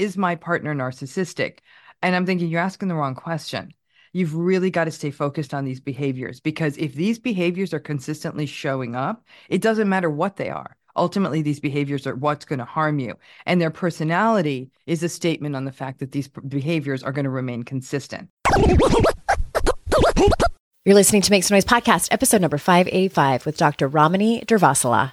Is my partner narcissistic? And I'm thinking, you're asking the wrong question. You've really got to stay focused on these behaviors because if these behaviors are consistently showing up, it doesn't matter what they are. Ultimately, these behaviors are what's going to harm you. And their personality is a statement on the fact that these behaviors are going to remain consistent. You're listening to Make Some Noise podcast, episode number 585 with Dr. Ramani Durvasula.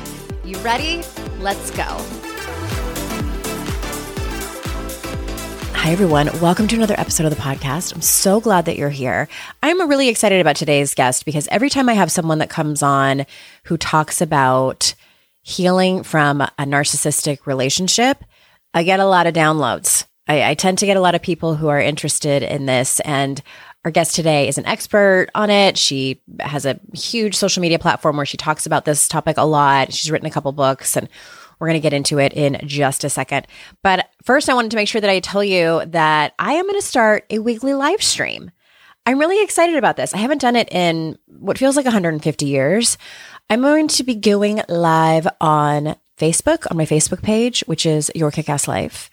You ready? Let's go. Hi, everyone. Welcome to another episode of the podcast. I'm so glad that you're here. I'm really excited about today's guest because every time I have someone that comes on who talks about healing from a narcissistic relationship, I get a lot of downloads. I, I tend to get a lot of people who are interested in this and our guest today is an expert on it. She has a huge social media platform where she talks about this topic a lot. She's written a couple books and we're going to get into it in just a second. But first, I wanted to make sure that I tell you that I am going to start a weekly live stream. I'm really excited about this. I haven't done it in what feels like 150 years. I'm going to be going live on Facebook, on my Facebook page, which is Your Kickass Life.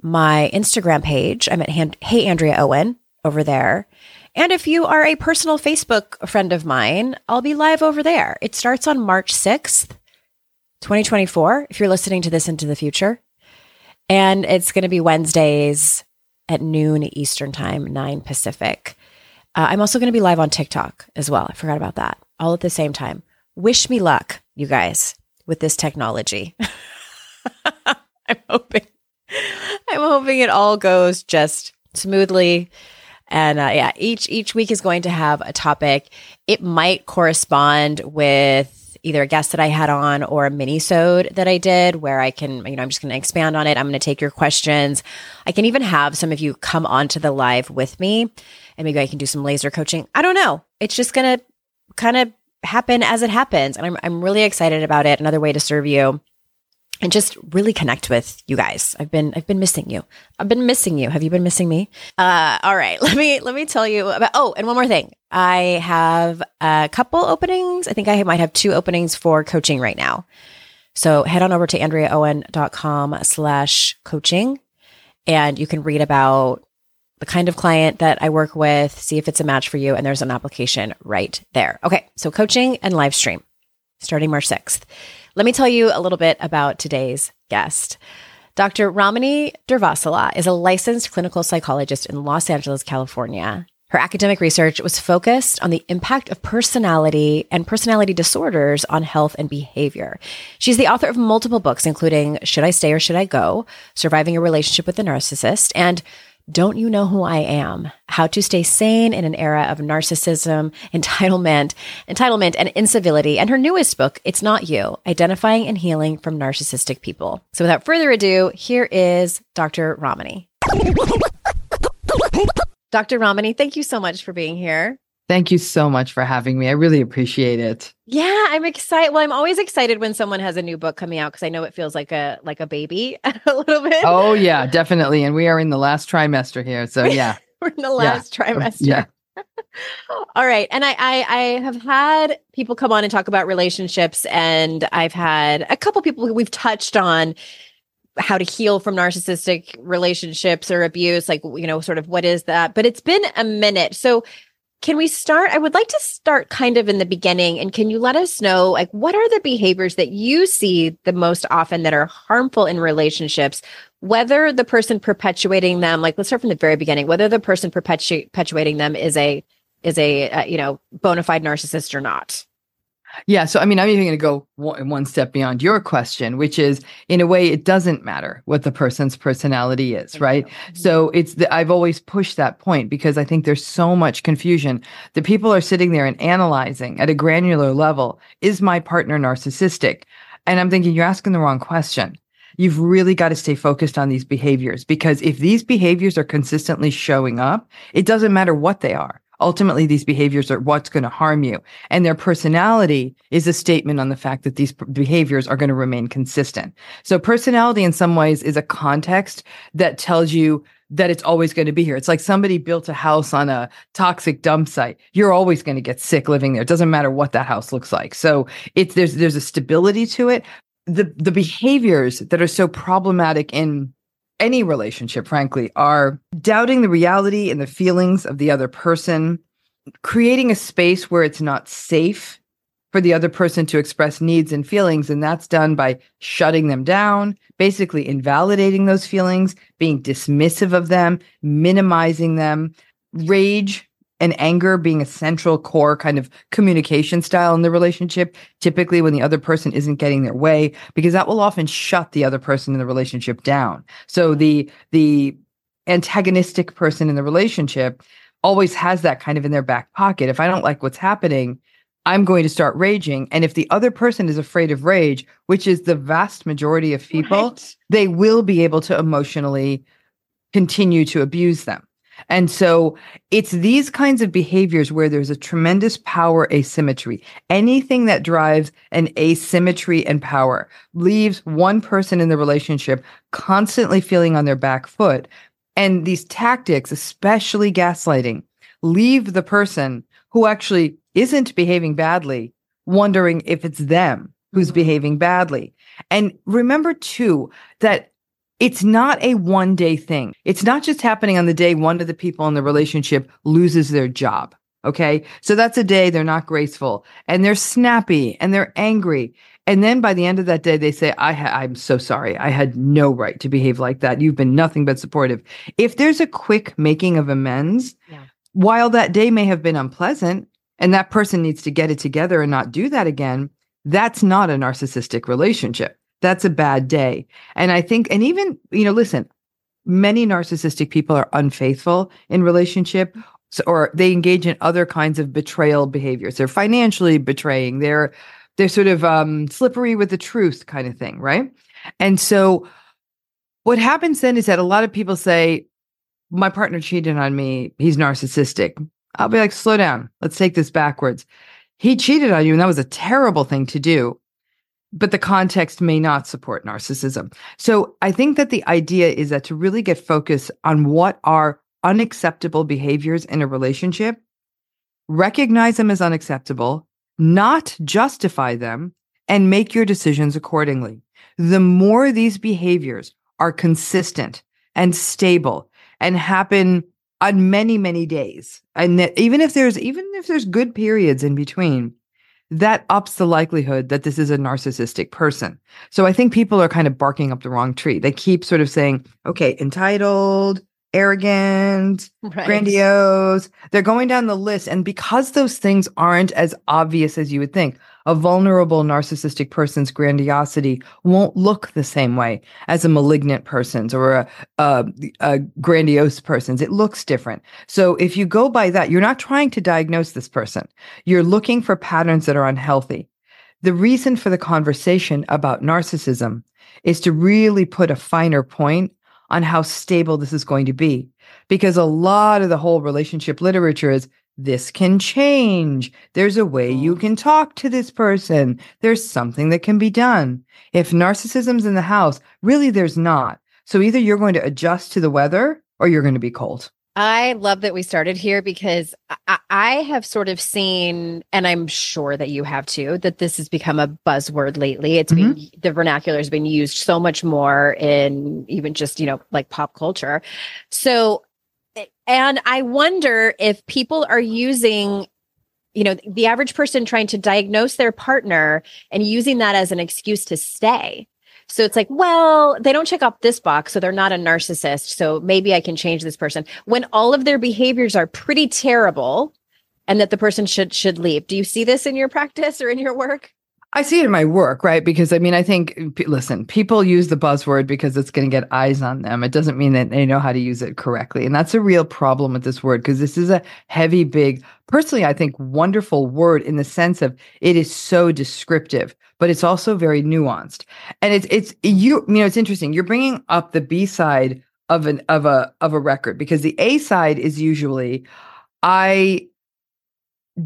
My Instagram page, I'm at Hey Andrea Owen over there. And if you are a personal Facebook friend of mine, I'll be live over there. It starts on March 6th, 2024, if you're listening to this into the future. And it's going to be Wednesdays at noon Eastern Time, 9 Pacific. Uh, I'm also going to be live on TikTok as well. I forgot about that. All at the same time. Wish me luck, you guys, with this technology. I'm hoping I'm hoping it all goes just smoothly and uh, yeah, each each week is going to have a topic. It might correspond with either a guest that I had on or a mini-sode that I did where I can, you know, I'm just going to expand on it. I'm going to take your questions. I can even have some of you come onto the live with me and maybe I can do some laser coaching. I don't know. It's just going to kind of happen as it happens. And I'm, I'm really excited about it. Another way to serve you and just really connect with you guys. I've been I've been missing you. I've been missing you. Have you been missing me? Uh, all right. Let me let me tell you about. Oh, and one more thing. I have a couple openings. I think I might have two openings for coaching right now. So head on over to andreaowen.com slash coaching and you can read about the kind of client that I work with, see if it's a match for you. And there's an application right there. Okay. So coaching and live stream starting March 6th. Let me tell you a little bit about today's guest. Dr. Ramani Durvasula is a licensed clinical psychologist in Los Angeles, California. Her academic research was focused on the impact of personality and personality disorders on health and behavior. She's the author of multiple books, including Should I Stay or Should I Go? Surviving a Relationship with a Narcissist, and Don't You Know Who I Am? How to Stay Sane in an Era of Narcissism, Entitlement, Entitlement, and Incivility, and her newest book, It's Not You Identifying and Healing from Narcissistic People. So without further ado, here is Dr. Ramani. Dr. Ramani, thank you so much for being here. Thank you so much for having me. I really appreciate it. Yeah, I'm excited. Well, I'm always excited when someone has a new book coming out because I know it feels like a like a baby a little bit. Oh yeah, definitely. And we are in the last trimester here, so yeah, we're in the last yeah. trimester. Yeah. All right, and I, I I have had people come on and talk about relationships, and I've had a couple people we've touched on how to heal from narcissistic relationships or abuse like you know sort of what is that but it's been a minute so can we start? I would like to start kind of in the beginning. And can you let us know, like, what are the behaviors that you see the most often that are harmful in relationships? Whether the person perpetuating them, like, let's start from the very beginning, whether the person perpetu- perpetuating them is a, is a, uh, you know, bona fide narcissist or not. Yeah. So, I mean, I'm even going to go one, one step beyond your question, which is in a way, it doesn't matter what the person's personality is, Thank right? Mm-hmm. So, it's the, I've always pushed that point because I think there's so much confusion. that people are sitting there and analyzing at a granular level is my partner narcissistic? And I'm thinking, you're asking the wrong question. You've really got to stay focused on these behaviors because if these behaviors are consistently showing up, it doesn't matter what they are ultimately these behaviors are what's going to harm you and their personality is a statement on the fact that these behaviors are going to remain consistent. So personality in some ways is a context that tells you that it's always going to be here. It's like somebody built a house on a toxic dump site. You're always going to get sick living there. It doesn't matter what that house looks like. So it's there's there's a stability to it. The the behaviors that are so problematic in any relationship, frankly, are doubting the reality and the feelings of the other person, creating a space where it's not safe for the other person to express needs and feelings. And that's done by shutting them down, basically invalidating those feelings, being dismissive of them, minimizing them. Rage and anger being a central core kind of communication style in the relationship, typically when the other person isn't getting their way, because that will often shut the other person in the relationship down. So the the antagonistic person in the relationship always has that kind of in their back pocket. If I don't like what's happening, I'm going to start raging. And if the other person is afraid of rage, which is the vast majority of people, right. they will be able to emotionally continue to abuse them. And so it's these kinds of behaviors where there's a tremendous power asymmetry. Anything that drives an asymmetry and power leaves one person in the relationship constantly feeling on their back foot. And these tactics, especially gaslighting, leave the person who actually isn't behaving badly wondering if it's them who's mm-hmm. behaving badly. And remember too that it's not a one day thing. It's not just happening on the day one of the people in the relationship loses their job. Okay. So that's a day they're not graceful and they're snappy and they're angry. And then by the end of that day, they say, I ha- I'm so sorry. I had no right to behave like that. You've been nothing but supportive. If there's a quick making of amends, yeah. while that day may have been unpleasant and that person needs to get it together and not do that again, that's not a narcissistic relationship that's a bad day. And I think, and even, you know, listen, many narcissistic people are unfaithful in relationship or they engage in other kinds of betrayal behaviors. They're financially betraying. They're they're sort of um, slippery with the truth kind of thing, right? And so what happens then is that a lot of people say, my partner cheated on me. He's narcissistic. I'll be like, slow down. Let's take this backwards. He cheated on you, and that was a terrible thing to do but the context may not support narcissism. So I think that the idea is that to really get focused on what are unacceptable behaviors in a relationship, recognize them as unacceptable, not justify them, and make your decisions accordingly. The more these behaviors are consistent and stable and happen on many, many days, and even if there's even if there's good periods in between, that ups the likelihood that this is a narcissistic person. So I think people are kind of barking up the wrong tree. They keep sort of saying, okay, entitled, arrogant, right. grandiose. They're going down the list. And because those things aren't as obvious as you would think, A vulnerable narcissistic person's grandiosity won't look the same way as a malignant person's or a, a, a grandiose person's. It looks different. So if you go by that, you're not trying to diagnose this person. You're looking for patterns that are unhealthy. The reason for the conversation about narcissism is to really put a finer point on how stable this is going to be. Because a lot of the whole relationship literature is this can change. There's a way you mm. can talk to this person. There's something that can be done. If narcissism's in the house, really there's not. So either you're going to adjust to the weather or you're going to be cold. I love that we started here because I, I, have sort of seen, and I'm sure that you have too, that this has become a buzzword lately. It's mm-hmm. been the vernacular has been used so much more in even just, you know, like pop culture. So, and I wonder if people are using you know the average person trying to diagnose their partner and using that as an excuse to stay so it's like, well, they don't check off this box, so they're not a narcissist. So maybe I can change this person when all of their behaviors are pretty terrible and that the person should should leave. Do you see this in your practice or in your work? I see it in my work, right? Because I mean, I think, listen, people use the buzzword because it's going to get eyes on them. It doesn't mean that they know how to use it correctly. And that's a real problem with this word because this is a heavy, big, personally, I think, wonderful word in the sense of it is so descriptive but it's also very nuanced. And it's it's you you know it's interesting. You're bringing up the B side of an of a of a record because the A side is usually I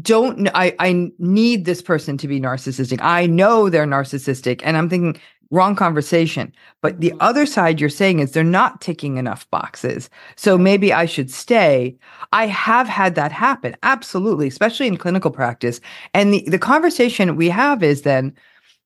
don't I I need this person to be narcissistic. I know they're narcissistic and I'm thinking wrong conversation. But the mm-hmm. other side you're saying is they're not ticking enough boxes. So maybe I should stay. I have had that happen. Absolutely, especially in clinical practice. And the the conversation we have is then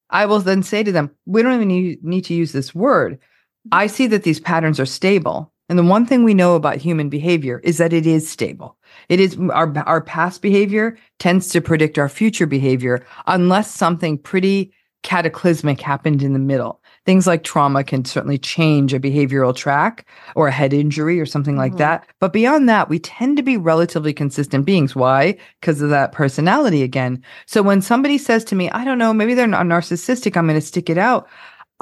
I will then say to them, we don't even need, need to use this word. Mm-hmm. I see that these patterns are stable. And the one thing we know about human behavior is that it is stable. It is our, our past behavior tends to predict our future behavior unless something pretty cataclysmic happened in the middle. Things like trauma can certainly change a behavioral track or a head injury or something like mm-hmm. that. But beyond that, we tend to be relatively consistent beings. Why? Because of that personality again. So when somebody says to me, I don't know, maybe they're not narcissistic, I'm going to stick it out.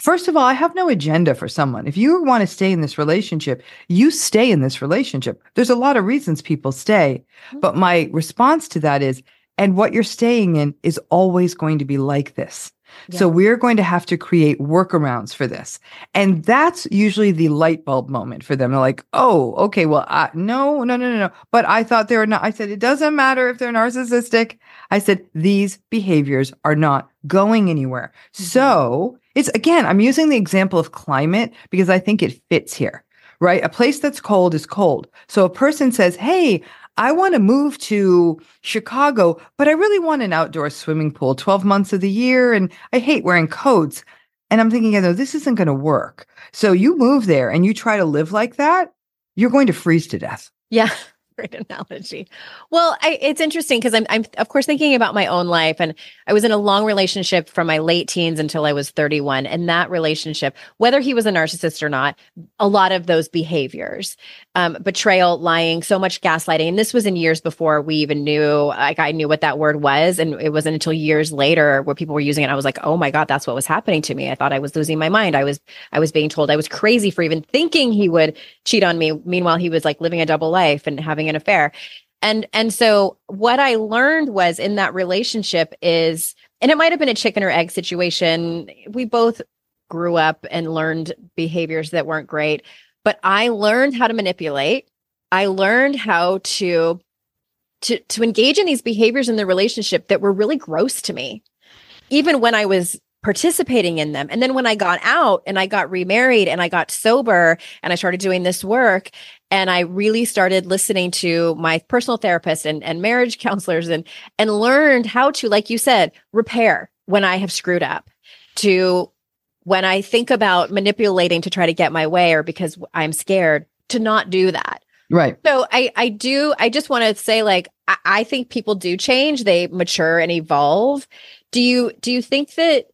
First of all, I have no agenda for someone. If you want to stay in this relationship, you stay in this relationship. There's a lot of reasons people stay. Mm-hmm. But my response to that is, and what you're staying in is always going to be like this. So we're going to have to create workarounds for this. And that's usually the light bulb moment for them. They're like, oh, okay, well, uh, no, no, no, no, no. But I thought they were not. I said, it doesn't matter if they're narcissistic. I said, these behaviors are not going anywhere. Mm-hmm. So it's again, I'm using the example of climate because I think it fits here right? A place that's cold is cold. So a person says, Hey, I want to move to Chicago, but I really want an outdoor swimming pool 12 months of the year. And I hate wearing coats. And I'm thinking, you know, this isn't going to work. So you move there and you try to live like that, you're going to freeze to death. Yeah. great analogy. Well, I, it's interesting because I'm, I'm, of course, thinking about my own life. And I was in a long relationship from my late teens until I was 31. And that relationship, whether he was a narcissist or not, a lot of those behaviors, um, betrayal, lying, so much gaslighting. And this was in years before we even knew, like, I knew what that word was. And it wasn't until years later where people were using it. I was like, oh my God, that's what was happening to me. I thought I was losing my mind. I was, I was being told I was crazy for even thinking he would cheat on me. Meanwhile, he was like living a double life and having having an affair. And and so what I learned was in that relationship is and it might have been a chicken or egg situation. We both grew up and learned behaviors that weren't great, but I learned how to manipulate. I learned how to to to engage in these behaviors in the relationship that were really gross to me. Even when I was participating in them. And then when I got out and I got remarried and I got sober and I started doing this work and I really started listening to my personal therapist and, and marriage counselors and and learned how to, like you said, repair when I have screwed up, to when I think about manipulating to try to get my way or because I'm scared, to not do that. Right. So I I do I just want to say like I, I think people do change, they mature and evolve. Do you do you think that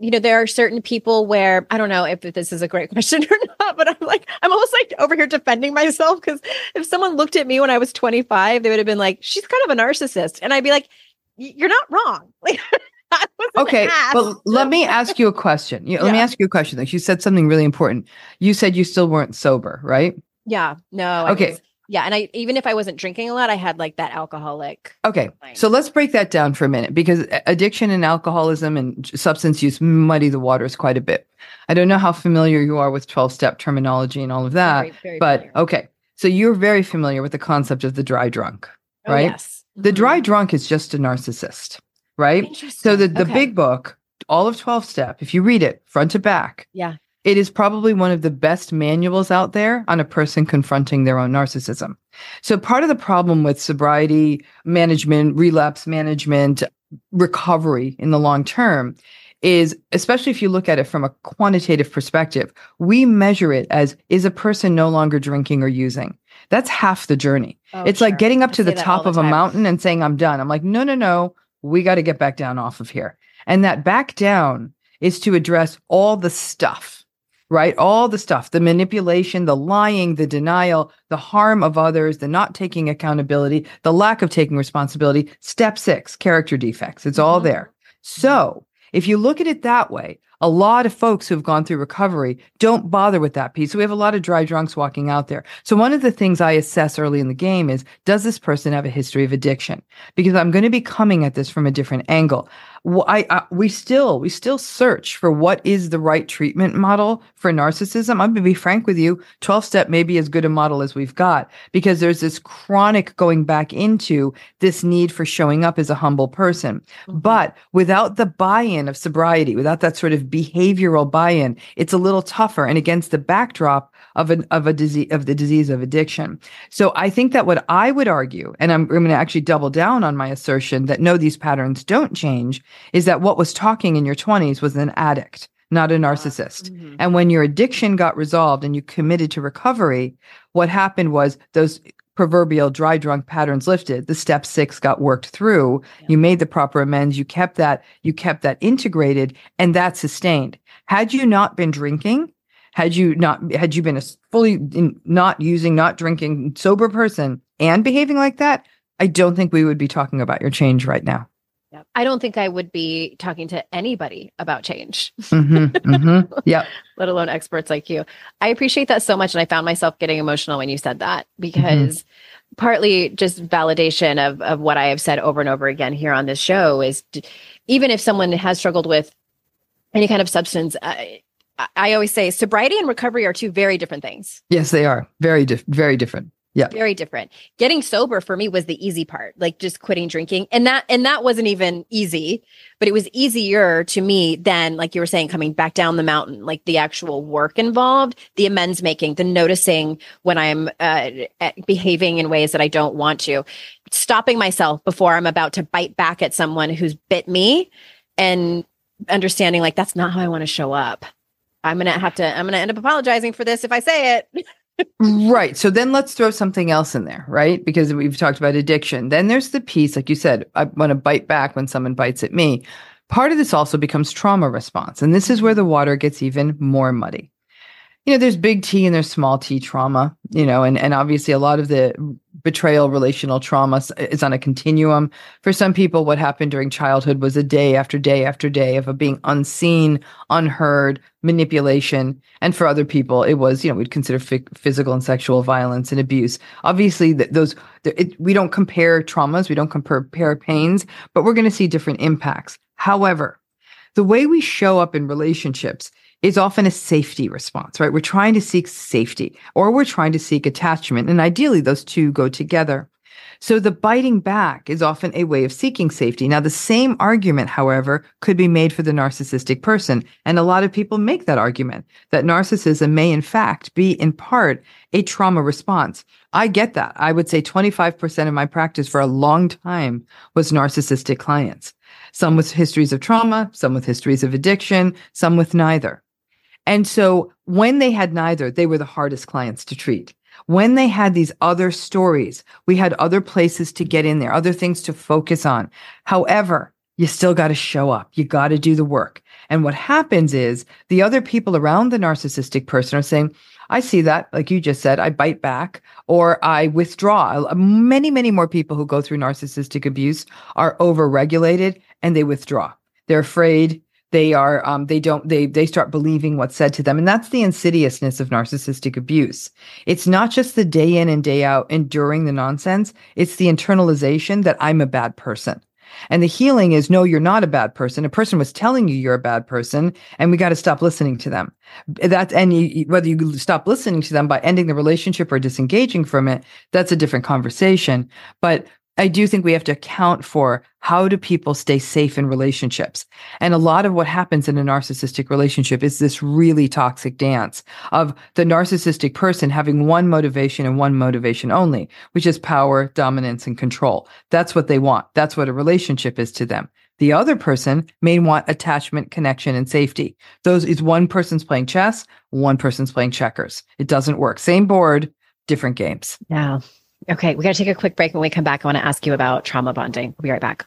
you know, there are certain people where I don't know if this is a great question or not, but I'm like, I'm almost like over here defending myself because if someone looked at me when I was 25, they would have been like, she's kind of a narcissist. And I'd be like, you're not wrong. Like, okay, but let me ask you a question. You, Let me ask you a question. Like you said something really important. You said you still weren't sober, right? Yeah. No. I Okay. was- yeah. And I, even if I wasn't drinking a lot, I had like that alcoholic. Okay, Fine. so let's break that down for a minute because addiction and alcoholism and substance use muddy the waters quite a bit. I don't know how familiar you are with 12 step terminology and all of that, Very, very but familiar. okay. So you're very familiar with the concept of the dry drunk. Oh, right? yes. The dry mm-hmm. drunk is just a narcissist, right? So the, the Okay. big book, all of 12 step, if you read it front to back, Yeah. It is probably one of the best manuals out there on a person confronting their own narcissism. So part of the problem with sobriety management, relapse management, recovery in the long term is especially if you look at it from a quantitative perspective, we measure it as is a person no longer drinking or using. That's half the journey. Oh, it's sure. like getting up I to the say that all top the of a mountain and saying, I'm done. I'm like, no, no, no. We got to get back down off of here. And that back down is to address all the stuff, right? All the stuff, the manipulation, the lying, the denial, the harm of others, the not taking accountability, the lack of taking responsibility. Step six, character defects. It's all Mhm. there. So if you look at it that way, a lot of folks who have gone through recovery don't bother with that piece. So we have a lot of dry drunks walking out there. So one of the things I assess early in the game is does this person have a history of addiction? Because I'm going to be coming at this from a different angle. I, I, we still we still search for what is the right treatment model for narcissism. I'm going to be frank with you. 12 step may be as good a model as we've got because there's this chronic going back into this need for showing up as a humble person. Mhm. But without the buy-in of sobriety, without that sort of behavioral buy-in, it's a little tougher and against the backdrop of an of a disease of the disease of addiction. So I think that what I would argue, and I'm, I'm going to actually double down on my assertion that no, these patterns don't change, is that what was talking in your 20s was an addict, not a narcissist. Mhm. And when your addiction got resolved and you committed to recovery, what happened was those proverbial dry drunk patterns lifted. The step six got worked through. Yeah. You made the proper amends. You kept that, you kept that integrated and that sustained. Had you not been drinking, had you not, had you been a fully in, not using, not drinking, sober person and behaving like that, I don't think we would be talking about your change right now. Yep. I don't think I would be talking to anybody about change, hmm hmm Yep. let alone experts like you. I appreciate that so much. And I found myself getting emotional when you said that because partly just validation of, of what I have said over and over again here on this show is d- even if someone has struggled with any kind of substance, I, I- always say sobriety and recovery are two very different things. Yes, they are very, very different. Yeah. very different. Getting sober for me was the easy part like just quitting drinking. And that and that wasn't even easy but it was easier to me than like you were saying coming back down the mountain like the actual work involved the amends making the noticing when i'm uh, behaving in ways that i don't want to. Stopping myself before i'm about to bite back at someone who's bit me and understanding like that's not how i want to show up. I'm gonna have to i'm gonna end up apologizing for this if i say it Right. So then let's throw something else in there, right? Because we've talked about addiction. Then there's the piece, like you said, I want to bite back when someone bites at me. Part of this also becomes trauma response. And this is where the water gets even more muddy. You know, there's big T and there's small t trauma, you know, and, and obviously a lot of the betrayal relational trauma is on a continuum. For some people, what happened during childhood was a day after day after day of being unseen, unheard, manipulation. And for other people, it was, you know, we'd consider phy- physical and sexual violence and abuse. Obviously, th- those, th- it, we don't compare traumas, we don't compare, compare pains, but we're going to see different impacts. However, the way we show up in relationships is often a safety response, right? We're trying to seek safety or we're trying to seek attachment. And ideally, those two go together. So the biting back is often a way of seeking safety. Now, the same argument, however, could be made for the narcissistic person. And a lot of people make that argument that narcissism may, in fact, be in part a trauma response. I get that. I would say 25% of my practice for a long time was narcissistic clients. Some with histories of trauma, some with histories of addiction, some with neither. And so when they had neither, they were the hardest clients to treat. When they had these other stories, we had other places to get in there, other things to focus on. However, you still got to show up. You got to do the work. And what happens is the other people around the narcissistic person are saying, I see that, like you just said, I bite back or I withdraw. Many, many more people who go through narcissistic abuse are overregulated and they withdraw. they're afraid they are um, they don't they they start believing what's said to them and that's the insidiousness of narcissistic abuse it's not just the day in and day out enduring the nonsense it's the internalization that i'm a bad person and the healing is no, you're not a bad person. A person was telling you you're a bad person, and we got to stop listening to them. That and you, whether you stop listening to them by ending the relationship or disengaging from it, that's a different conversation. But I do think we have to account for how do people stay safe in relationships. And a lot of what happens in a narcissistic relationship is this really toxic dance of the narcissistic person having one motivation and one motivation only, which is power, dominance, and control. That's what they want. That's what a relationship is to them. The other person may want attachment, connection, and safety. Those is one person's playing chess, one person's playing checkers. It doesn't work. Same board, different games. Yeah. Okay, we got to take a quick break. When we come back, I want to ask you about trauma bonding. We'll be right back.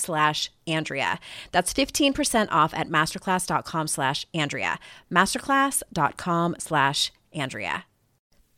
slash Andrea. That's 15% off at masterclass.com slash Andrea. Masterclass.com slash Andrea.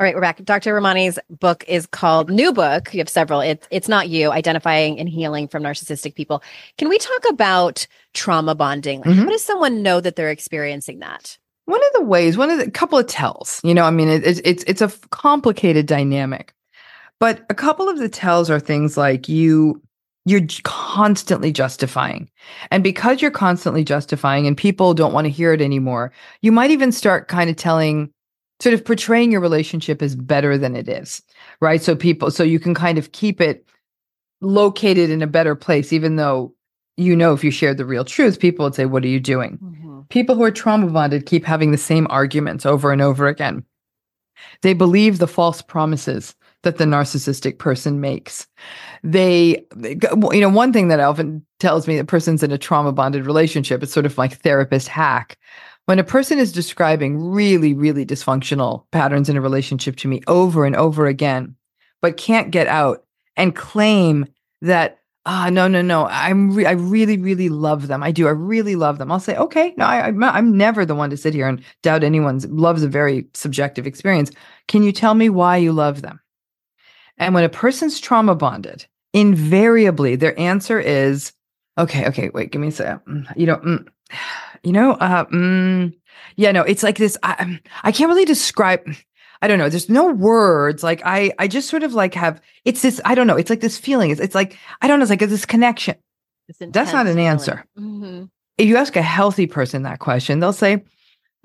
All right, we're back. Dr. Ramani's book is called New Book. You have several. It's it's not you identifying and healing from narcissistic people. Can we talk about trauma bonding? Like, mm-hmm. How does someone know that they're experiencing that? One of the ways, one of the couple of tells. You know, I mean, it, it's it's it's a complicated dynamic, but a couple of the tells are things like you you're constantly justifying. And because you're constantly justifying and people don't want to hear it anymore, you might even start kind of telling, sort of portraying your relationship as better than it is, right? So people, so you can kind of keep it located in a better place, even though you know if you shared the real truth, people would say, What are you doing? Mm-hmm. People who are trauma bonded keep having the same arguments over and over again. They believe the false promises that the narcissistic person makes. They, you know, one thing that often tells me that person's in a trauma bonded relationship, it's sort of like therapist hack. When a person is describing really, really dysfunctional patterns in a relationship to me over and over again, but can't get out and claim that ah no no no i'm re- i really really love them i do i really love them i'll say okay no I, I'm, I'm never the one to sit here and doubt anyone's love's a very subjective experience can you tell me why you love them and when a person's trauma bonded, invariably their answer is, okay, okay, wait, give me a second. Mm, you know, mm, you know, uh, mm, yeah, no, it's like this. I, I can't really describe. I don't know. There's no words. Like I, I just sort of like have. It's this. I don't know. It's like this feeling. It's, it's like I don't know. It's like this connection. That's not an answer. Mm-hmm. If you ask a healthy person that question, they'll say,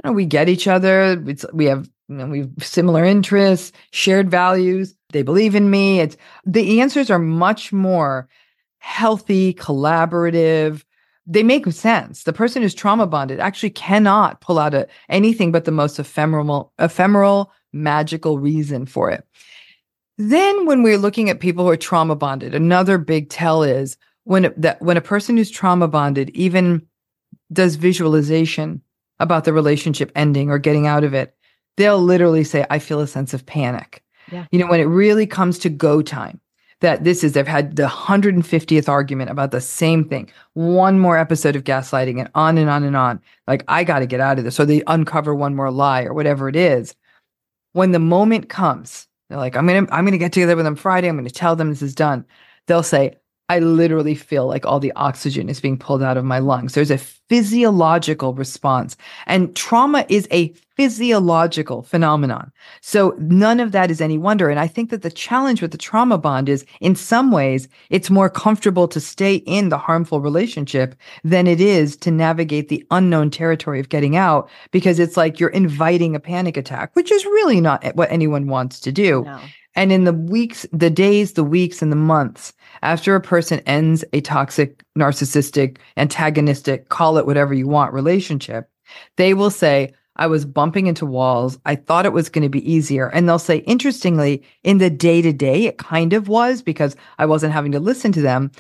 know, we get each other. It's, we have you know, we have similar interests, shared values. They believe in me. It's the answers are much more healthy, collaborative. They make sense. The person who's trauma bonded actually cannot pull out a, anything but the most ephemeral, ephemeral, magical reason for it. Then, when we're looking at people who are trauma bonded, another big tell is when that when a person who's trauma bonded even does visualization about the relationship ending or getting out of it, they'll literally say, I feel a sense of panic. Yeah. You know, when it really comes to go time, that this is, they've had the 150th argument about the same thing, one more episode of gaslighting and on and on and on. Like, I got to get out of this. So they uncover one more lie or whatever it is. When the moment comes, they're like, I'm going to, I'm going to get together with them Friday. I'm going to tell them this is done. They'll say, I literally feel like all the oxygen is being pulled out of my lungs. There's a physiological response, and trauma is a physiological phenomenon. So none of that is any wonder. And I think that the challenge with the trauma bond is in some ways, it's more comfortable to stay in the harmful relationship than it is to navigate the unknown territory of getting out because it's like you're inviting a panic attack, which is really not what anyone wants to do. No. And in the weeks, the days, the weeks, and the months after a person ends a toxic, narcissistic, antagonistic, call it whatever you want relationship, they will say, I was bumping into walls. I thought it was going to be easier. And they'll say, interestingly, in the day to day, it kind of was because I wasn't having to listen to them.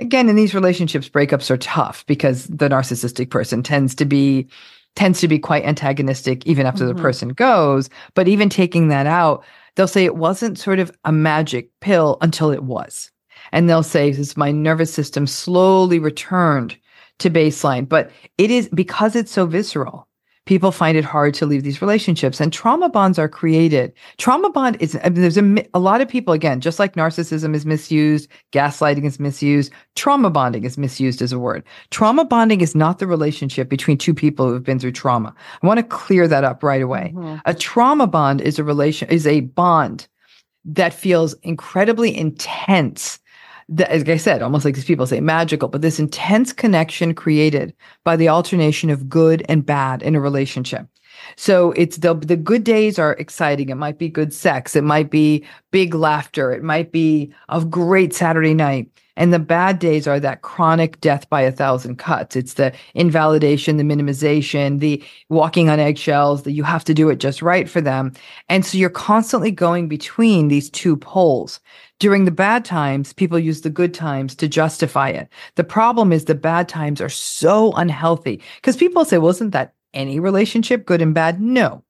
Again, in these relationships, breakups are tough because the narcissistic person tends to be tends to be quite antagonistic even after mm-hmm. the person goes. But even taking that out, they'll say it wasn't sort of a magic pill until it was. And they'll say, this my nervous system slowly returned to baseline. But it is because it's so visceral people find it hard to leave these relationships and trauma bonds are created. Trauma bond is I mean, there's a, a lot of people again just like narcissism is misused gaslighting is misused trauma bonding is misused as a word. Trauma bonding is not the relationship between two people who have been through trauma. I want to clear that up right away. Mm-hmm. a trauma bond is a relation is a bond that feels incredibly intense the, as I said, almost like these people say magical, but this intense connection created by the alternation of good and bad in a relationship. So it's the the good days are exciting. It might be good sex. It might be big laughter. It might be a great Saturday night. And the bad days are that chronic death by a thousand cuts. It's the invalidation, the minimization, the walking on eggshells, that you have to do it just right for them. And so you're constantly going between these two poles. During the bad times, people use the good times to justify it. The problem is the bad times are so unhealthy because people say, well, isn't that any relationship good and bad? No.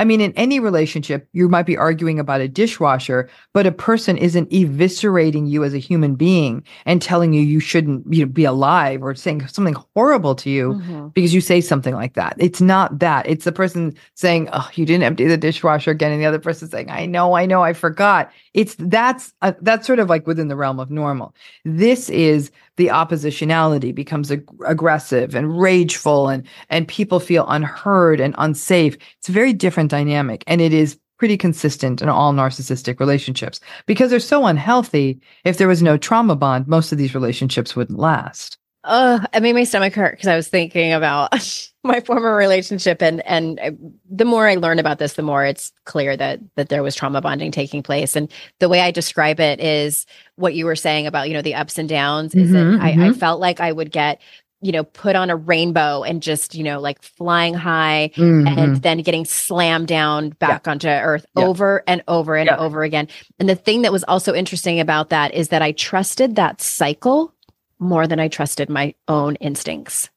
I mean, in any relationship, you might be arguing about a dishwasher, but a person isn't eviscerating you as a human being and telling you you shouldn't you know, be alive or saying something horrible to you mm-hmm. because you say something like that. It's not that. It's the person saying, "Oh, you didn't empty the dishwasher again," and the other person saying, "I know, I know, I forgot." It's that's uh, that's sort of like within the realm of normal. This is the oppositionality becomes ag- aggressive and rageful and and people feel unheard and unsafe it's very different dynamic and it is pretty consistent in all narcissistic relationships because they're so unhealthy if there was no trauma bond most of these relationships wouldn't last uh, it made my stomach hurt because I was thinking about my former relationship, and and I, the more I learn about this, the more it's clear that that there was trauma bonding taking place. And the way I describe it is what you were saying about you know the ups and downs. Is mm-hmm, that mm-hmm. I felt like I would get you know, put on a rainbow and just, you know, like flying high mm-hmm. and then getting slammed down back yeah. onto earth yeah. over and over and yeah. over again. And the thing that was also interesting about that is that I trusted that cycle more than I trusted my own instincts.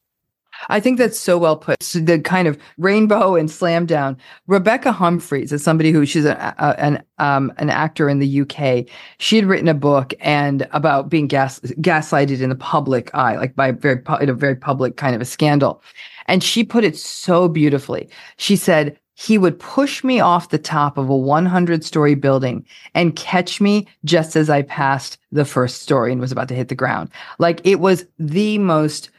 I think that's so well put. So the kind of rainbow and slam down. Rebecca Humphries is somebody who she's a, a, an um, an actor in the UK. She had written a book and about being gas gaslighted in the public eye, like by very in a very public kind of a scandal. And she put it so beautifully. She said, he would push me off the top of a 100 story building and catch me just as I passed the first story and was about to hit the ground. Like it was the most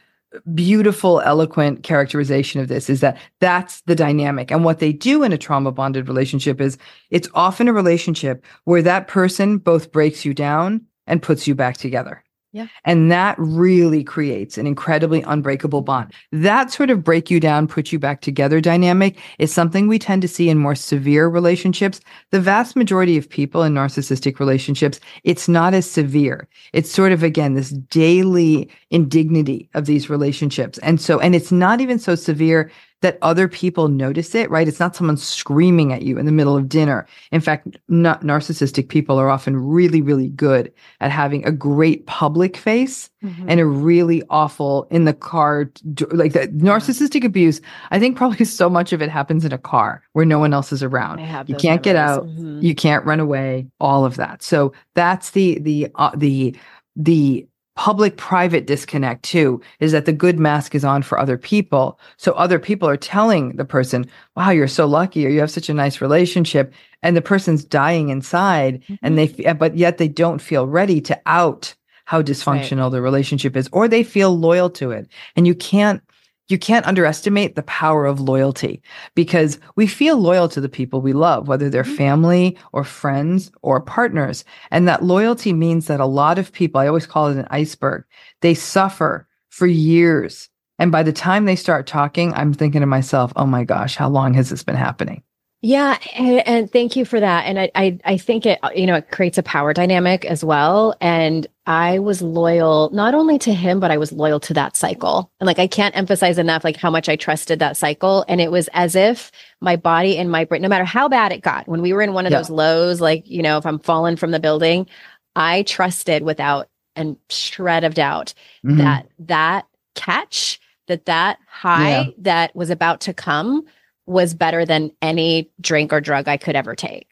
beautiful, eloquent characterization of this is that that's the dynamic. And what they do in a trauma bonded relationship is it's often a relationship where that person both breaks you down and puts you back together. Yeah. And that really creates an incredibly unbreakable bond. That sort of break you down, put you back together dynamic is something we tend to see in more severe relationships. The vast majority of people in narcissistic relationships, it's not as severe. It's sort of, again, this daily indignity of these relationships. And so, and it's not even so severe that other people notice it, right? It's not someone screaming at you in the middle of dinner. In fact, not narcissistic people are often really, really good at having a great public face mm-hmm. and a really awful in the car, like the narcissistic abuse. I think probably so much of it happens in a car where no one else is around. You can't get out. Mm-hmm. You can't run away. All of that. So that's the the uh, the the public private disconnect too is that the good mask is on for other people. So other people are telling the person, wow, you're so lucky or you have such a nice relationship. And the person's dying inside mm-hmm. and they, but yet they don't feel ready to out how dysfunctional right. the relationship is or they feel loyal to it. And you can't you can't underestimate the power of loyalty because we feel loyal to the people we love, whether they're mm-hmm. family or friends or partners. And that loyalty means that a lot of people, I always call it an iceberg, they suffer for years. And by the time they start talking, I'm thinking to myself, oh my gosh, how long has this been happening? Yeah, and, and, thank you for that. And I, I, I think it, you know, it creates a power dynamic as well. And I was loyal not only to him, but I was loyal to that cycle. And like I can't emphasize enough, like how much I trusted that cycle. And it was as if my body and my brain, no matter how bad it got, when we were in one of yeah. those lows, like you know, if I'm falling from the building, I trusted without a shred of doubt mm-hmm. that that catch, that that high yeah. that was about to come was better than any drink or drug I could ever take.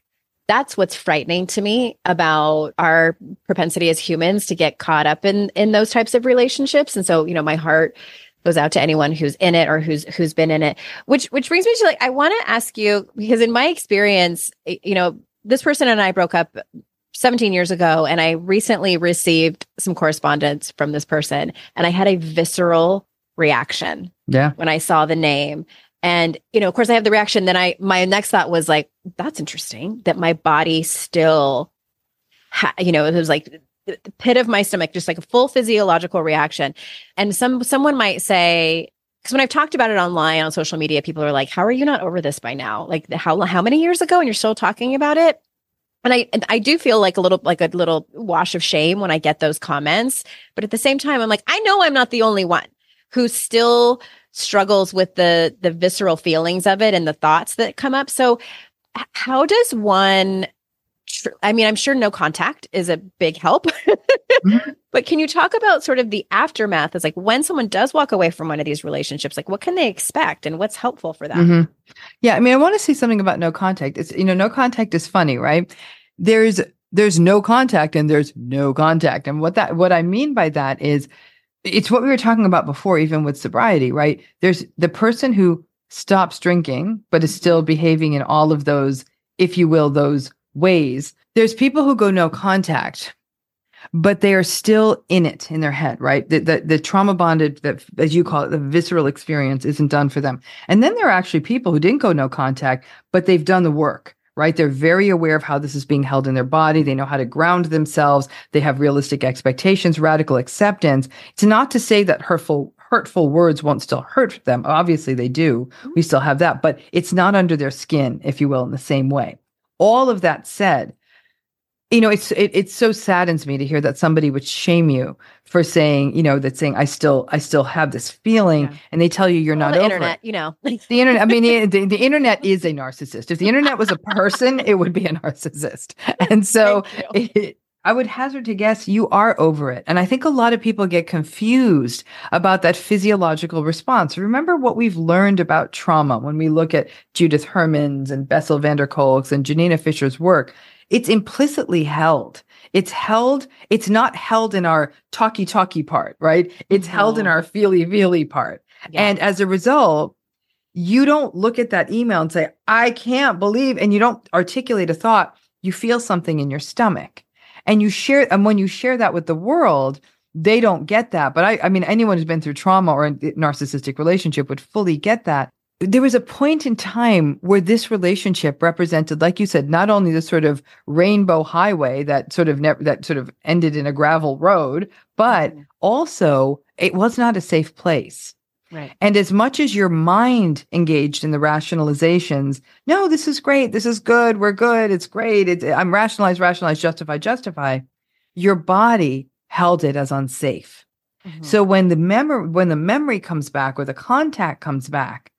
That's what's frightening to me about our propensity as humans to get caught up in in those types of relationships. And so, you know, my heart goes out to anyone who's in it or who's who's been in it. Which which brings me to like I want to ask you because in my experience, you know, this person and I broke up 17 years ago and I recently received some correspondence from this person and I had a visceral reaction. Yeah. When I saw the name and, you know, of course I have the reaction. Then I, my next thought was like, that's interesting that my body still, ha- you know, it was like the pit of my stomach, just like a full physiological reaction. And some, someone might say, because when I've talked about it online on social media, people are like, how are you not over this by now? Like how, how many years ago and you're still talking about it? And I, I do feel like a little, like a little wash of shame when I get those comments. But at the same time, I'm like, I know I'm not the only one who still struggles with the the visceral feelings of it and the thoughts that come up. So how does one I mean, I'm sure no contact is a big help. mm-hmm. But can you talk about sort of the aftermath? Is like when someone does walk away from one of these relationships, like what can they expect and what's helpful for them? Mm-hmm. Yeah, I mean, I want to say something about no contact. It's you know, no contact is funny, right? There's there's no contact and there's no contact. And what that what I mean by that is it's what we were talking about before, even with sobriety, right? There's the person who stops drinking, but is still behaving in all of those, if you will, those ways. There's people who go no contact, but they are still in it in their head, right? The, the, the trauma bonded, that as you call it, the visceral experience isn't done for them. And then there are actually people who didn't go no contact, but they've done the work right? They're very aware of how this is being held in their body. They know how to ground themselves. They have realistic expectations, radical acceptance. It's not to say that hurtful hurtful words won't still hurt them. Obviously they do. We still have that, but it's not under their skin, if you will, in the same way. All of that said, you know it's it, it so saddens me to hear that somebody would shame you for saying you know that saying i still i still have this feeling yeah. and they tell you you're well, not the over internet it. you know the internet i mean the, the, the, internet is a narcissist if the internet was a person it would be a narcissist and so it, I would hazard to guess you are over it. And I think a lot of people get confused about that physiological response. Remember what we've learned about trauma when we look at Judith Herman's and Bessel van der Kolk's and Janina Fisher's work it's implicitly held. It's held, it's not held in our talky talky part, right? It's mm-hmm. held in our feely feely part. Yeah. And as a result, you don't look at that email and say, I can't believe, and you don't articulate a thought. You feel something in your stomach. And you share, and when you share that with the world, they don't get that. But I, I mean, anyone who's been through trauma or a narcissistic relationship would fully get that. There was a point in time where this relationship represented, like you said, not only the sort of rainbow highway that sort of ne- that sort of ended in a gravel road, but mm-hmm. also it was not a safe place. Right. And as much as your mind engaged in the rationalizations, no, this is great, this is good, we're good, it's great, it's, I'm rationalize, rationalize, justify, justify. Your body held it as unsafe. Mm-hmm. So when the memory when the memory comes back or the contact comes back,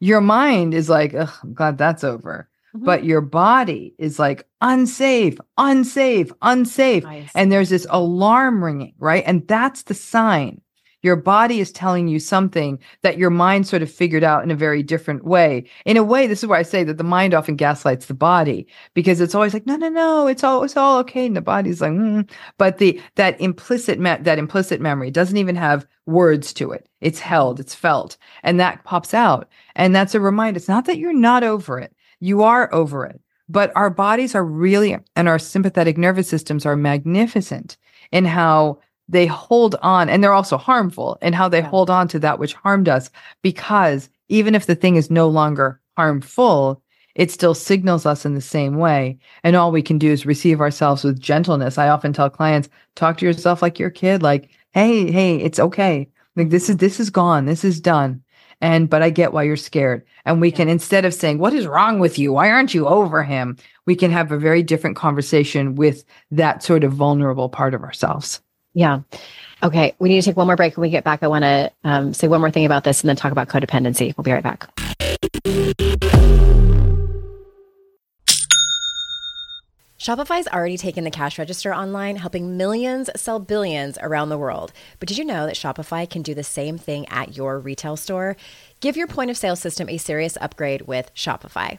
your mind is like, I'm glad that's over. Mm-hmm. But your body is like unsafe, unsafe, unsafe. Nice. And there's this alarm ringing, right? And that's the sign your body is telling you something that your mind sort of figured out in a very different way. In a way, this is where I say that the mind often gaslights the body because it's always like, no, no, no, it's all it's all okay, and the body's like, mm. but the that implicit me- that implicit memory doesn't even have words to it. It's held, it's felt, and that pops out, and that's a reminder. It's not that you're not over it; you are over it. But our bodies are really, and our sympathetic nervous systems are magnificent in how they hold on and they're also harmful in how they yeah. hold on to that which harmed us because even if the thing is no longer harmful it still signals us in the same way. And all we can do is receive ourselves with gentleness. I often tell clients talk to yourself like your kid like hey hey it's okay. Like this is this is gone. This is done and but i get why you're scared. And we yeah. can instead of saying what is wrong with you? Why aren't you over him? we can have a very different conversation with that sort of vulnerable part of ourselves yeah. Okay. We need to take one more break. When we get back, I want to um, say one more thing about this and then talk about codependency. We'll be right back. Shopify's already taken the cash register online, helping millions sell billions around the world. But did you know that Shopify can do the same thing at your retail store? Give your point of sale system a serious upgrade with Shopify.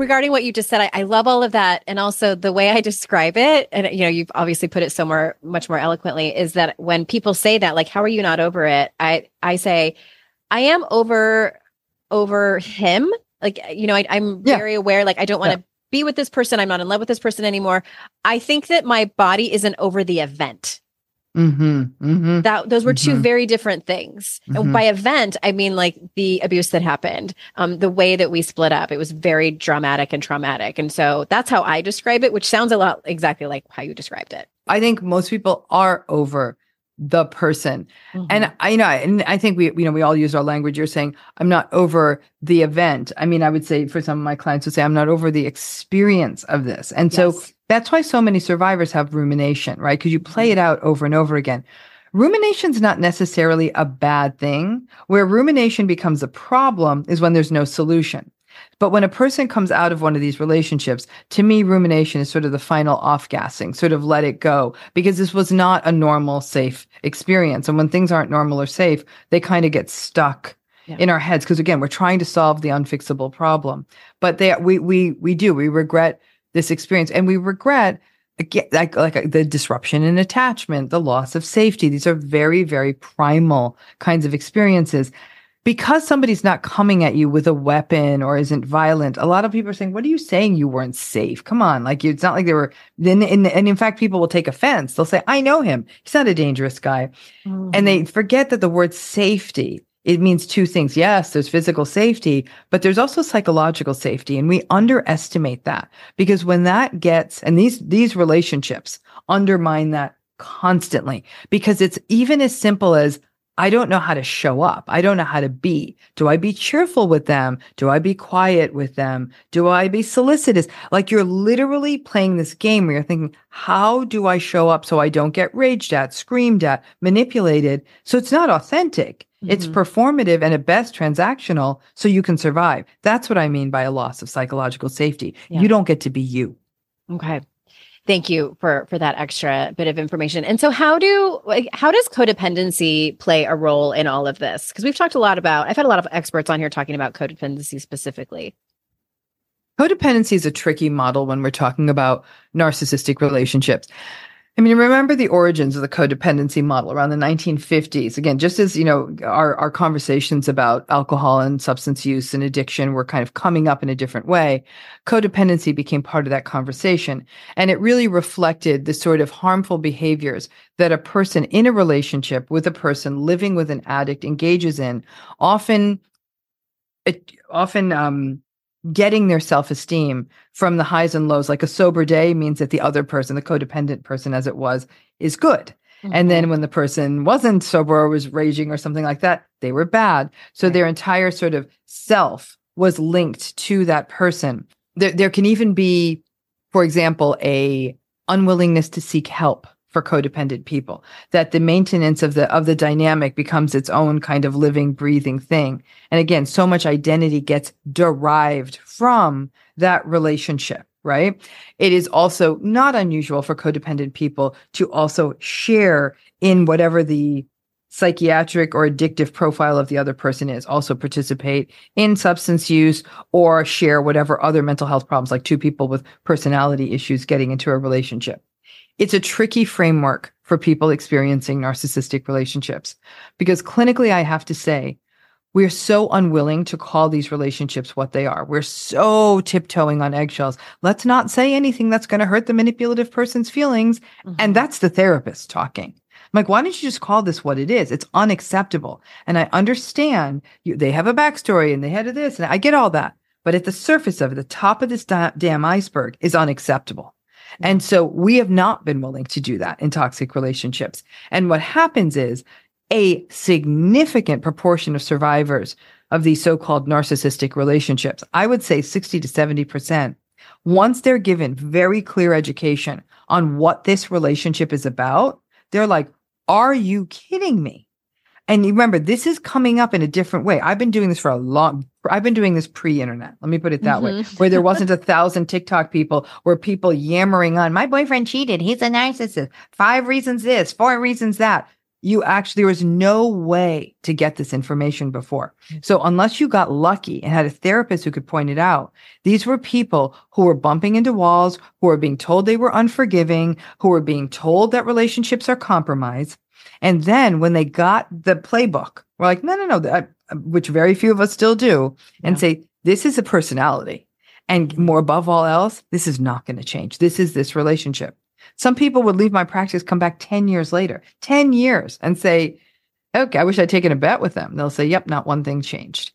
regarding what you just said, I, I, love all of that. And also the way I describe it, and you know, you've obviously put it so more, much more eloquently, is that when people say that, like, how are you not over it? I, I say, I am over, over him. Like, you know, I, am yeah. very aware, like, I don't want to yeah. be with this person. I'm not in love with this person anymore. I think that my body isn't over the event. Mm-hmm, mm-hmm, that those were mm-hmm. two very different things. And mm-hmm. by event, I mean like the abuse that happened, um, the way that we split up. It was very dramatic and traumatic, and so that's how I describe it, which sounds a lot exactly like how you described it. I think most people are over the person, and mm-hmm. I you know, and I think we you know we all use our language. You're saying I'm not over the event. I mean, I would say for some of my clients would say I'm not over the experience of this, and yes. so that's why so many survivors have rumination, right? Because you play it out over and over again. Rumination is not necessarily a bad thing. Where rumination becomes a problem is when there's no solution. But when a person comes out of one of these relationships, to me, rumination is sort of the final off gassing, sort of let it go, because this was not a normal, safe experience. And when things aren't normal or safe, they kind of get stuck yeah. in our heads. Because again, we're trying to solve the unfixable problem. But they, we, we, we do, we regret this experience and we regret again like like uh, the disruption in attachment the loss of safety these are very very primal kinds of experiences because somebody's not coming at you with a weapon or isn't violent, a lot of people are saying, "What are you saying? You weren't safe? Come on!" Like it's not like they were. Then, in, and in fact, people will take offense. They'll say, "I know him. He's not a dangerous guy," mm-hmm. and they forget that the word safety it means two things. Yes, there's physical safety, but there's also psychological safety, and we underestimate that because when that gets and these these relationships undermine that constantly because it's even as simple as I don't know how to show up. I don't know how to be. Do I be cheerful with them? Do I be quiet with them? Do I be solicitous? Like you're literally playing this game where you're thinking, how do I show up so I don't get raged at, screamed at, manipulated? So it's not authentic. Mm-hmm. It's performative and at best transactional so you can survive. That's what I mean by a loss of psychological safety. Yeah. You don't get to be you. Okay. Thank you for for that extra bit of information. And so how do like how does codependency play a role in all of this? Because we've talked a lot about I've had a lot of experts on here talking about codependency specifically. Codependency is a tricky model when we're talking about narcissistic relationships. I mean, remember the origins of the codependency model around the 1950s. Again, just as, you know, our, our conversations about alcohol and substance use and addiction were kind of coming up in a different way, codependency became part of that conversation. And it really reflected the sort of harmful behaviors that a person in a relationship with a person living with an addict engages in, often, it, often, um, getting their self esteem from the highs and lows. Like a sober day means that the other person, the codependent person as it was, is good. Mm-hmm. And then mm-hmm. when the person wasn't sober or was raging or something like that, they were bad. So right. their entire sort of self was linked to that person. There, there can even be, for example, a unwillingness to seek help for codependent people that the maintenance of the of the dynamic becomes its own kind of living breathing thing. And again so much identity gets derived from that relationship right? It is also not unusual for codependent people to also share in whatever the psychiatric or addictive profile of the other person is. Also participate in substance use or share whatever other mental health problems like two people with personality issues getting into a relationship it's a tricky framework for people experiencing narcissistic relationships because clinically, I have to say, we're so unwilling to call these relationships what they are. We're so tiptoeing on eggshells. Let's not say anything that's going to hurt the manipulative person's feelings. Mm-hmm. And that's the therapist talking. I'm like, why don't you just call this what it is? It's unacceptable. And I understand you, they have a backstory and they had this, and I get all that. But at the surface of it, the top of this da- damn iceberg is unacceptable. And mm-hmm. so we have not been willing to do that in toxic relationships. And what happens is a significant proportion of survivors of these so-called narcissistic relationships, I would say 60 to 70%, once they're given very clear education on what this relationship is about, they're like, are you kidding me? And remember, this is coming up in a different way. I've been doing this for a long, I've been doing this pre-internet. Let me put it that mm-hmm. way, where there wasn't a thousand TikTok people, where people yammering on, my boyfriend cheated. He's a narcissist. Five reasons this, four reasons that. You actually, there was no way to get this information before. So unless you got lucky and had a therapist who could point it out, these were people who were bumping into walls, who were being told they were unforgiving, who were being told that relationships are compromised and then when they got the playbook, we're like, no, no, no, which very few of us still do, and yeah. say, this is a personality. And more above all else, this is not going to change. This is this relationship. Some people would leave my practice, come back 10 years later, 10 years, and say, okay, I wish I'd taken a bet with them. They'll say, yep, not one thing changed.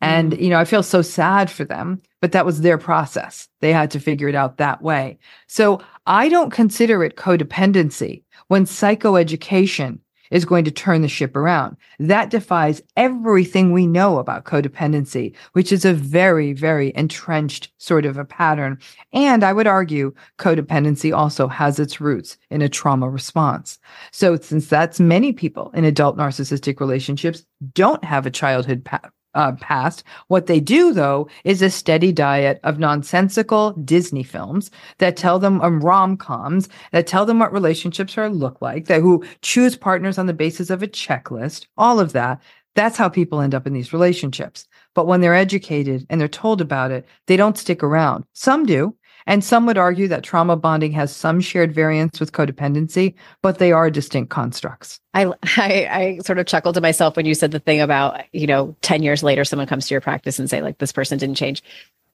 And, mm. you know, I feel so sad for them, but that was their process. They had to figure it out that way. So I don't consider it codependency when psychoeducation is going to turn the ship around. That defies everything we know about codependency, which is a very, very entrenched sort of a pattern. And I would argue codependency also has its roots in a trauma response. So since that's many people in adult narcissistic relationships don't have a childhood pa- uh, past. What they do, though, is a steady diet of nonsensical Disney films that tell them um, rom coms that tell them what relationships are look like, that who choose partners on the basis of a checklist, all of that. That's how people end up in these relationships. But when they're educated and they're told about it, they don't stick around. Some do. And some would argue that trauma bonding has some shared variance with codependency, but they are distinct constructs. I, I, I sort of chuckled to myself when you said the thing about, you know, 10 years later, someone comes to your practice and say, like, this person didn't change.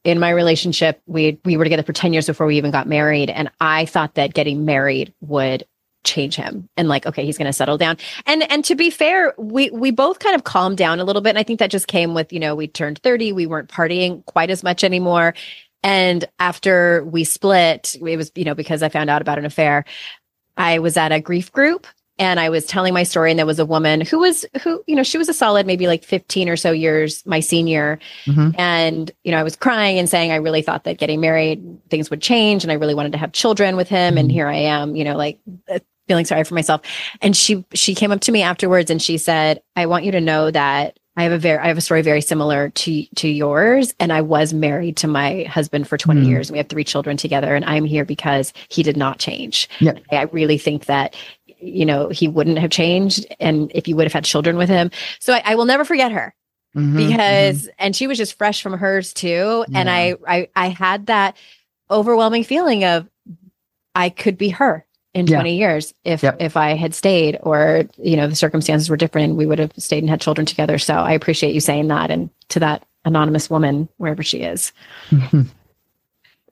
In my relationship, we we were together for 10 years before we even got married. And I thought that getting married would change him and like okay he's going to settle down and and to be fair we we both kind of calmed down a little bit and i think that just came with you know we turned 30 we weren't partying quite as much anymore and after we split it was you know because i found out about an affair i was at a grief group and i was telling my story and there was a woman who was who you know she was a solid maybe like 15 or so years my senior mm-hmm. and you know i was crying and saying i really thought that getting married things would change and i really wanted to have children with him mm-hmm. and here i am you know like feeling sorry for myself. And she she came up to me afterwards and she said, "I want you to know that I have a very I have a story very similar to to yours and I was married to my husband for 20 mm. years. We have three children together and I'm here because he did not change. Yep. I really think that you know he wouldn't have changed and if you would have had children with him. So I, I will never forget her. Mm-hmm, because mm-hmm. and she was just fresh from hers too yeah. and I, I I had that overwhelming feeling of I could be her in yeah. 20 years if yep. if I had stayed or you know the circumstances were different and we would have stayed and had children together so I appreciate you saying that and to that anonymous woman wherever she is mm-hmm.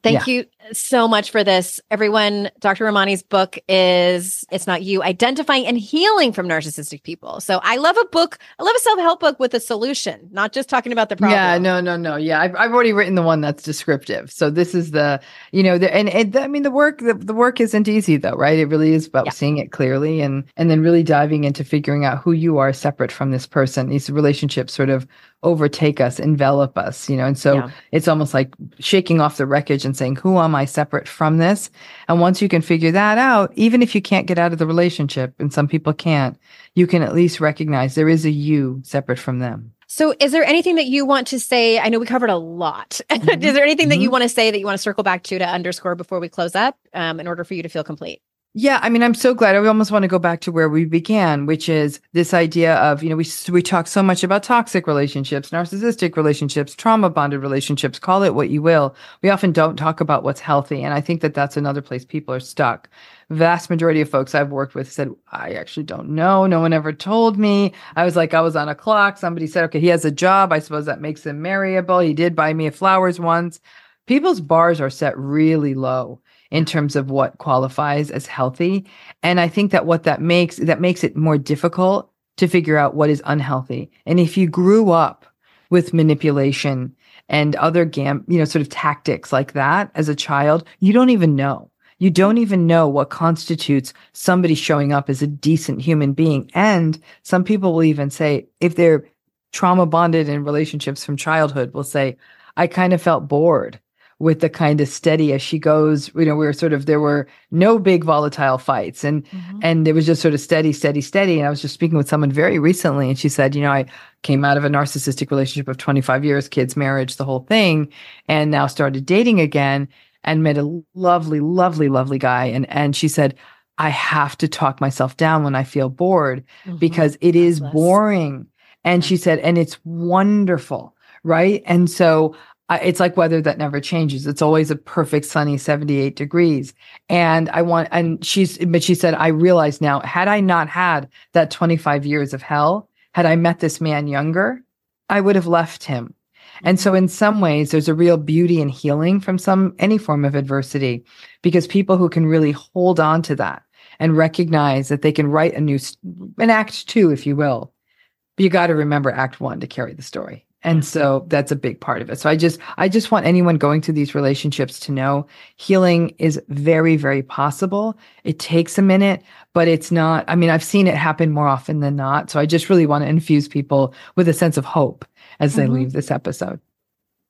Thank yeah. you so much for this. Everyone, Dr. Ramani's book is It's Not You, Identifying and Healing from Narcissistic People. So I love a book. I love a self-help book with a solution, not just talking about the problem. Yeah, no, no, no. Yeah, I've, I've already written the one that's descriptive. So this is the, you know, the, and, and I mean, the work, the, the work isn't easy though, right? It really is about yeah. seeing it clearly and, and then really diving into figuring out who you are separate from this person. These relationships sort of overtake us, envelop us, you know. And so yeah. it's almost like shaking off the wreckage and saying, Who am I separate from this? And once you can figure that out, even if you can't get out of the relationship, and some people can't, you can at least recognize there is a you separate from them. So, is there anything that you want to say? I know we covered a lot. Mm-hmm. is there anything mm-hmm. that you mm-hmm. want to say that you want to circle back to to underscore before we close up um, in order for you to feel complete? Yeah, I mean, I'm so glad. I almost want to go back to where we began, which is this idea of, you know, we we talk so much about toxic relationships, narcissistic relationships, trauma bonded relationships, call it what you will. We often don't talk about what's healthy, and I think that that's another place people are stuck. Vast majority of folks I've worked with said, "I actually don't know. No one ever told me." I was like, I was on a clock. Somebody said, "Okay, he has a job. I suppose that makes him marryable. He did buy me flowers once." People's bars are set really low in terms of what qualifies as healthy. And I think that what that makes, that makes it more difficult to figure out what is unhealthy. And if you grew up with manipulation and other gam, you know, sort of tactics like that as a child, you don't even know. You don't even know what constitutes somebody showing up as a decent human being. And some people will even say, if they're trauma bonded in relationships from childhood, will say, I kind of felt bored with the kind of steady as she goes you know we were sort of there were no big volatile fights. And mm-hmm. and it was just sort of steady steady steady. And i was just speaking with someone very recently and she said you know i came out of a narcissistic relationship of 25 years kids marriage the whole thing and now started dating again and met a lovely lovely lovely guy. And and she said i have to talk myself down when i feel bored mm-hmm. because it is boring. And she said and it's wonderful. Right? And so it's like weather that never changes. It's always a perfect sunny 78 degrees. And I want, and she's, but she said, I realize now, had I not had that 25 years of hell, had I met this man younger, I would have left him. And so in some ways, there's a real beauty and healing from some, any form of adversity because people who can really hold on to that and recognize that they can write a new, an act two, if you will. But you got to remember act one to carry the story. And so that's a big part of it. So I just, I just want anyone going through these relationships to know healing is very, very possible. It takes a minute, but it's not, I mean, I've seen it happen more often than not. So I just really want to infuse people with a sense of hope as they mm-hmm. leave this episode.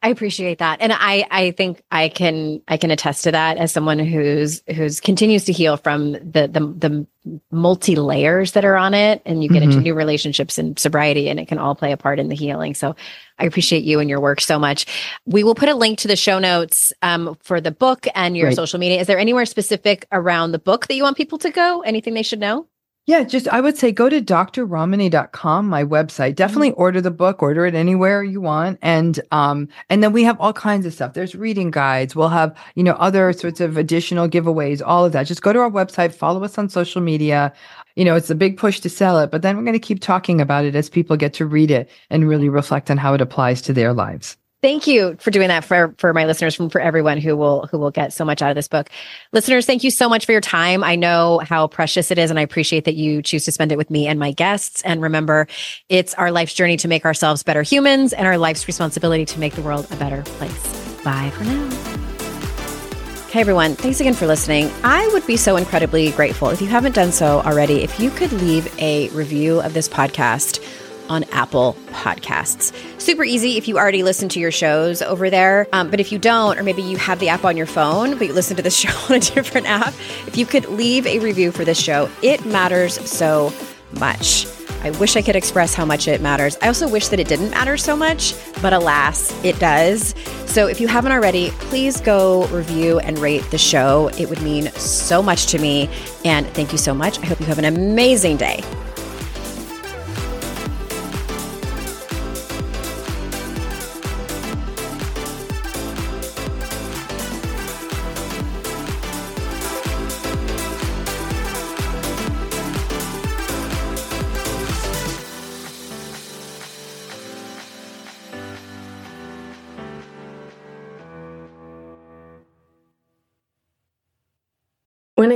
I appreciate that. And I I think I can I can attest to that as someone who's who's continues to heal from the the the multi layers that are on it and you get mm-hmm. into new relationships and sobriety and it can all play a part in the healing. So I appreciate you and your work so much. We will put a link to the show notes um, for the book and your social media. Is there anywhere specific around the book that you want people to go? Anything they should know? Yeah, just I would say go to drromani.com, my website. Definitely Mm-hmm. order the book, order it anywhere you want. And um, and then we have all kinds of stuff. There's reading guides. We'll have, you know, other sorts of additional giveaways, all of that. Just go to our website, follow us on social media. You know, it's a big push to sell it, but then we're going to keep talking about it as people get to read it and really reflect on how it applies to their lives. Thank you for doing that for for my listeners, from for everyone who will who will get so much out of this book. Listeners, thank you so much for your time. I know how precious it is, and I appreciate that you choose to spend it with me and my guests. And remember, it's our life's journey to make ourselves better humans, and our life's responsibility to make the world a better place. Bye for now. Okay, everyone, thanks again for listening. I would be so incredibly grateful if you haven't done so already, if you could leave a review of this podcast on Apple Podcasts. Super easy if you already listen to your shows over there. Um, but if you don't, or maybe you have the app on your phone, but you listen to the show on a different app, if you could leave a review for this show, it matters so much. I wish I could express how much it matters. I also wish that it didn't matter so much, but alas, it does. So if you haven't already, please go review and rate the show. It would mean so much to me. And thank you so much. I hope you have an amazing day.